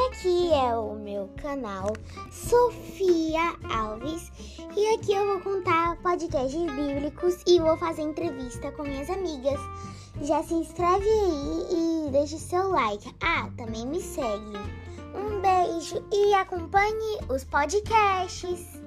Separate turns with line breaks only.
aqui é o meu canal Sofia Alves e aqui eu vou contar podcasts bíblicos e vou fazer entrevista com minhas amigas. Já se inscreve aí e deixe seu like. Ah, também me segue. Um beijo e acompanhe os podcasts.